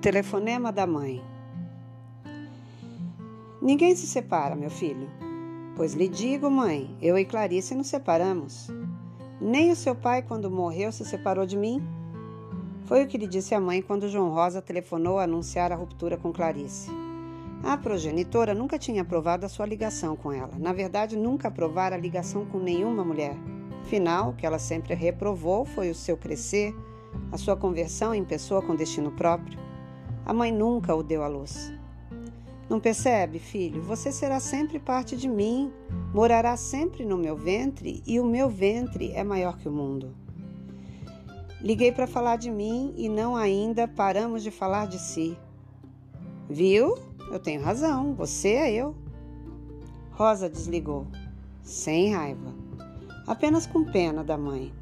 telefonema da mãe. Ninguém se separa, meu filho. Pois lhe digo, mãe, eu e Clarice nos separamos. Nem o seu pai, quando morreu, se separou de mim. Foi o que lhe disse a mãe quando João Rosa telefonou a anunciar a ruptura com Clarice. A progenitora nunca tinha aprovado a sua ligação com ela. Na verdade, nunca aprovara a ligação com nenhuma mulher. Afinal, o que ela sempre reprovou foi o seu crescer, a sua conversão em pessoa com destino próprio. A mãe nunca o deu à luz. Não percebe, filho? Você será sempre parte de mim, morará sempre no meu ventre e o meu ventre é maior que o mundo. Liguei para falar de mim e não ainda paramos de falar de si. Viu? Eu tenho razão, você é eu. Rosa desligou, sem raiva, apenas com pena da mãe.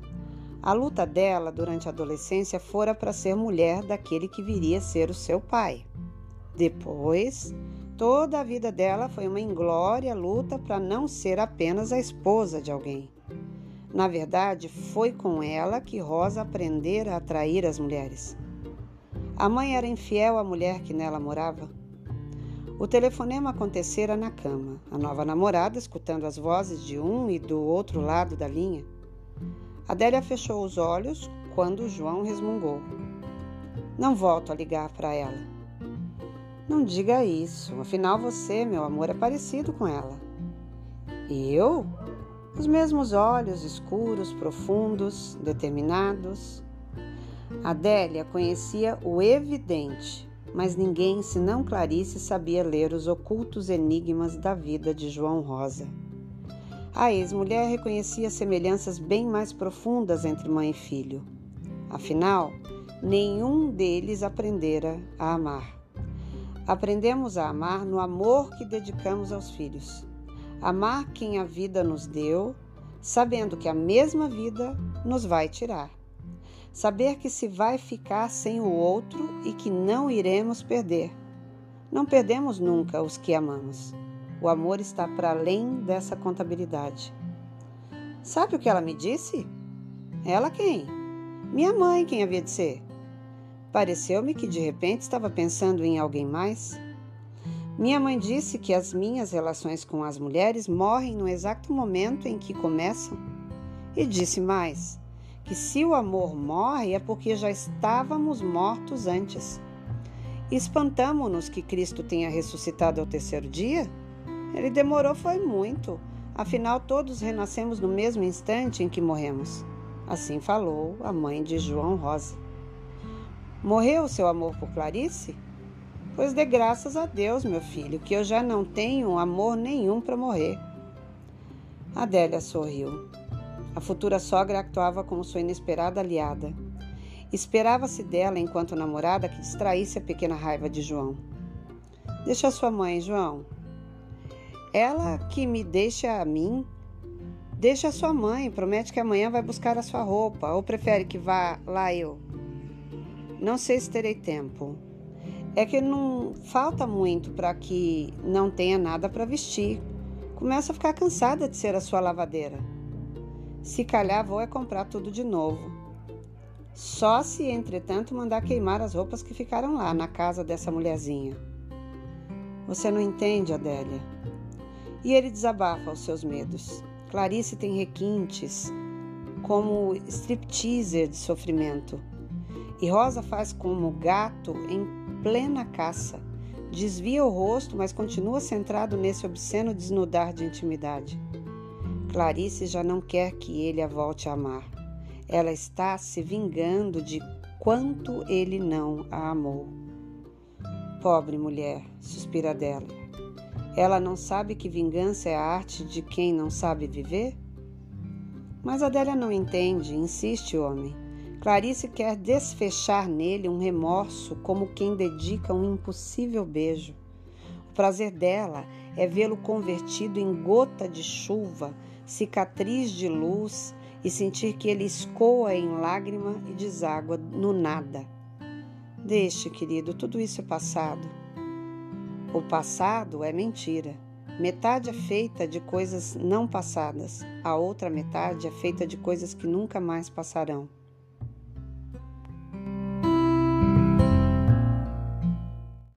A luta dela durante a adolescência fora para ser mulher daquele que viria a ser o seu pai. Depois, toda a vida dela foi uma inglória luta para não ser apenas a esposa de alguém. Na verdade, foi com ela que Rosa aprendera a atrair as mulheres. A mãe era infiel à mulher que nela morava. O telefonema acontecera na cama, a nova namorada escutando as vozes de um e do outro lado da linha. Adélia fechou os olhos quando João resmungou. Não volto a ligar para ela. Não diga isso, afinal você, meu amor, é parecido com ela. Eu? Os mesmos olhos escuros, profundos, determinados. Adélia conhecia o evidente, mas ninguém, senão Clarice, sabia ler os ocultos enigmas da vida de João Rosa. A ex-mulher reconhecia semelhanças bem mais profundas entre mãe e filho. Afinal, nenhum deles aprendera a amar. Aprendemos a amar no amor que dedicamos aos filhos. Amar quem a vida nos deu, sabendo que a mesma vida nos vai tirar. Saber que se vai ficar sem o outro e que não iremos perder. Não perdemos nunca os que amamos. O amor está para além dessa contabilidade. Sabe o que ela me disse? Ela quem? Minha mãe, quem havia de ser? Pareceu-me que de repente estava pensando em alguém mais. Minha mãe disse que as minhas relações com as mulheres morrem no exato momento em que começam. E disse mais: que se o amor morre é porque já estávamos mortos antes. Espantamo-nos que Cristo tenha ressuscitado ao terceiro dia? Ele demorou foi muito, afinal todos renascemos no mesmo instante em que morremos. Assim falou a mãe de João Rosa. Morreu o seu amor por Clarice? Pois dê graças a Deus, meu filho, que eu já não tenho amor nenhum para morrer. Adélia sorriu. A futura sogra actuava como sua inesperada aliada. Esperava-se dela, enquanto namorada, que distraísse a pequena raiva de João. Deixa sua mãe, João. Ela que me deixa a mim. Deixa a sua mãe, promete que amanhã vai buscar a sua roupa, ou prefere que vá lá eu? Não sei se terei tempo. É que não falta muito para que não tenha nada para vestir. Começo a ficar cansada de ser a sua lavadeira. Se calhar, vou é comprar tudo de novo. Só se, entretanto, mandar queimar as roupas que ficaram lá na casa dessa mulherzinha. Você não entende, Adélia. E ele desabafa os seus medos. Clarice tem requintes, como stripteaser de sofrimento. E Rosa faz como gato em plena caça. Desvia o rosto, mas continua centrado nesse obsceno desnudar de intimidade. Clarice já não quer que ele a volte a amar. Ela está se vingando de quanto ele não a amou. Pobre mulher, suspira dela. Ela não sabe que vingança é a arte de quem não sabe viver? Mas Adélia não entende, insiste o homem. Clarice quer desfechar nele um remorso como quem dedica um impossível beijo. O prazer dela é vê-lo convertido em gota de chuva, cicatriz de luz e sentir que ele escoa em lágrima e deságua no nada. Deixe, querido, tudo isso é passado. O passado é mentira. Metade é feita de coisas não passadas, a outra metade é feita de coisas que nunca mais passarão.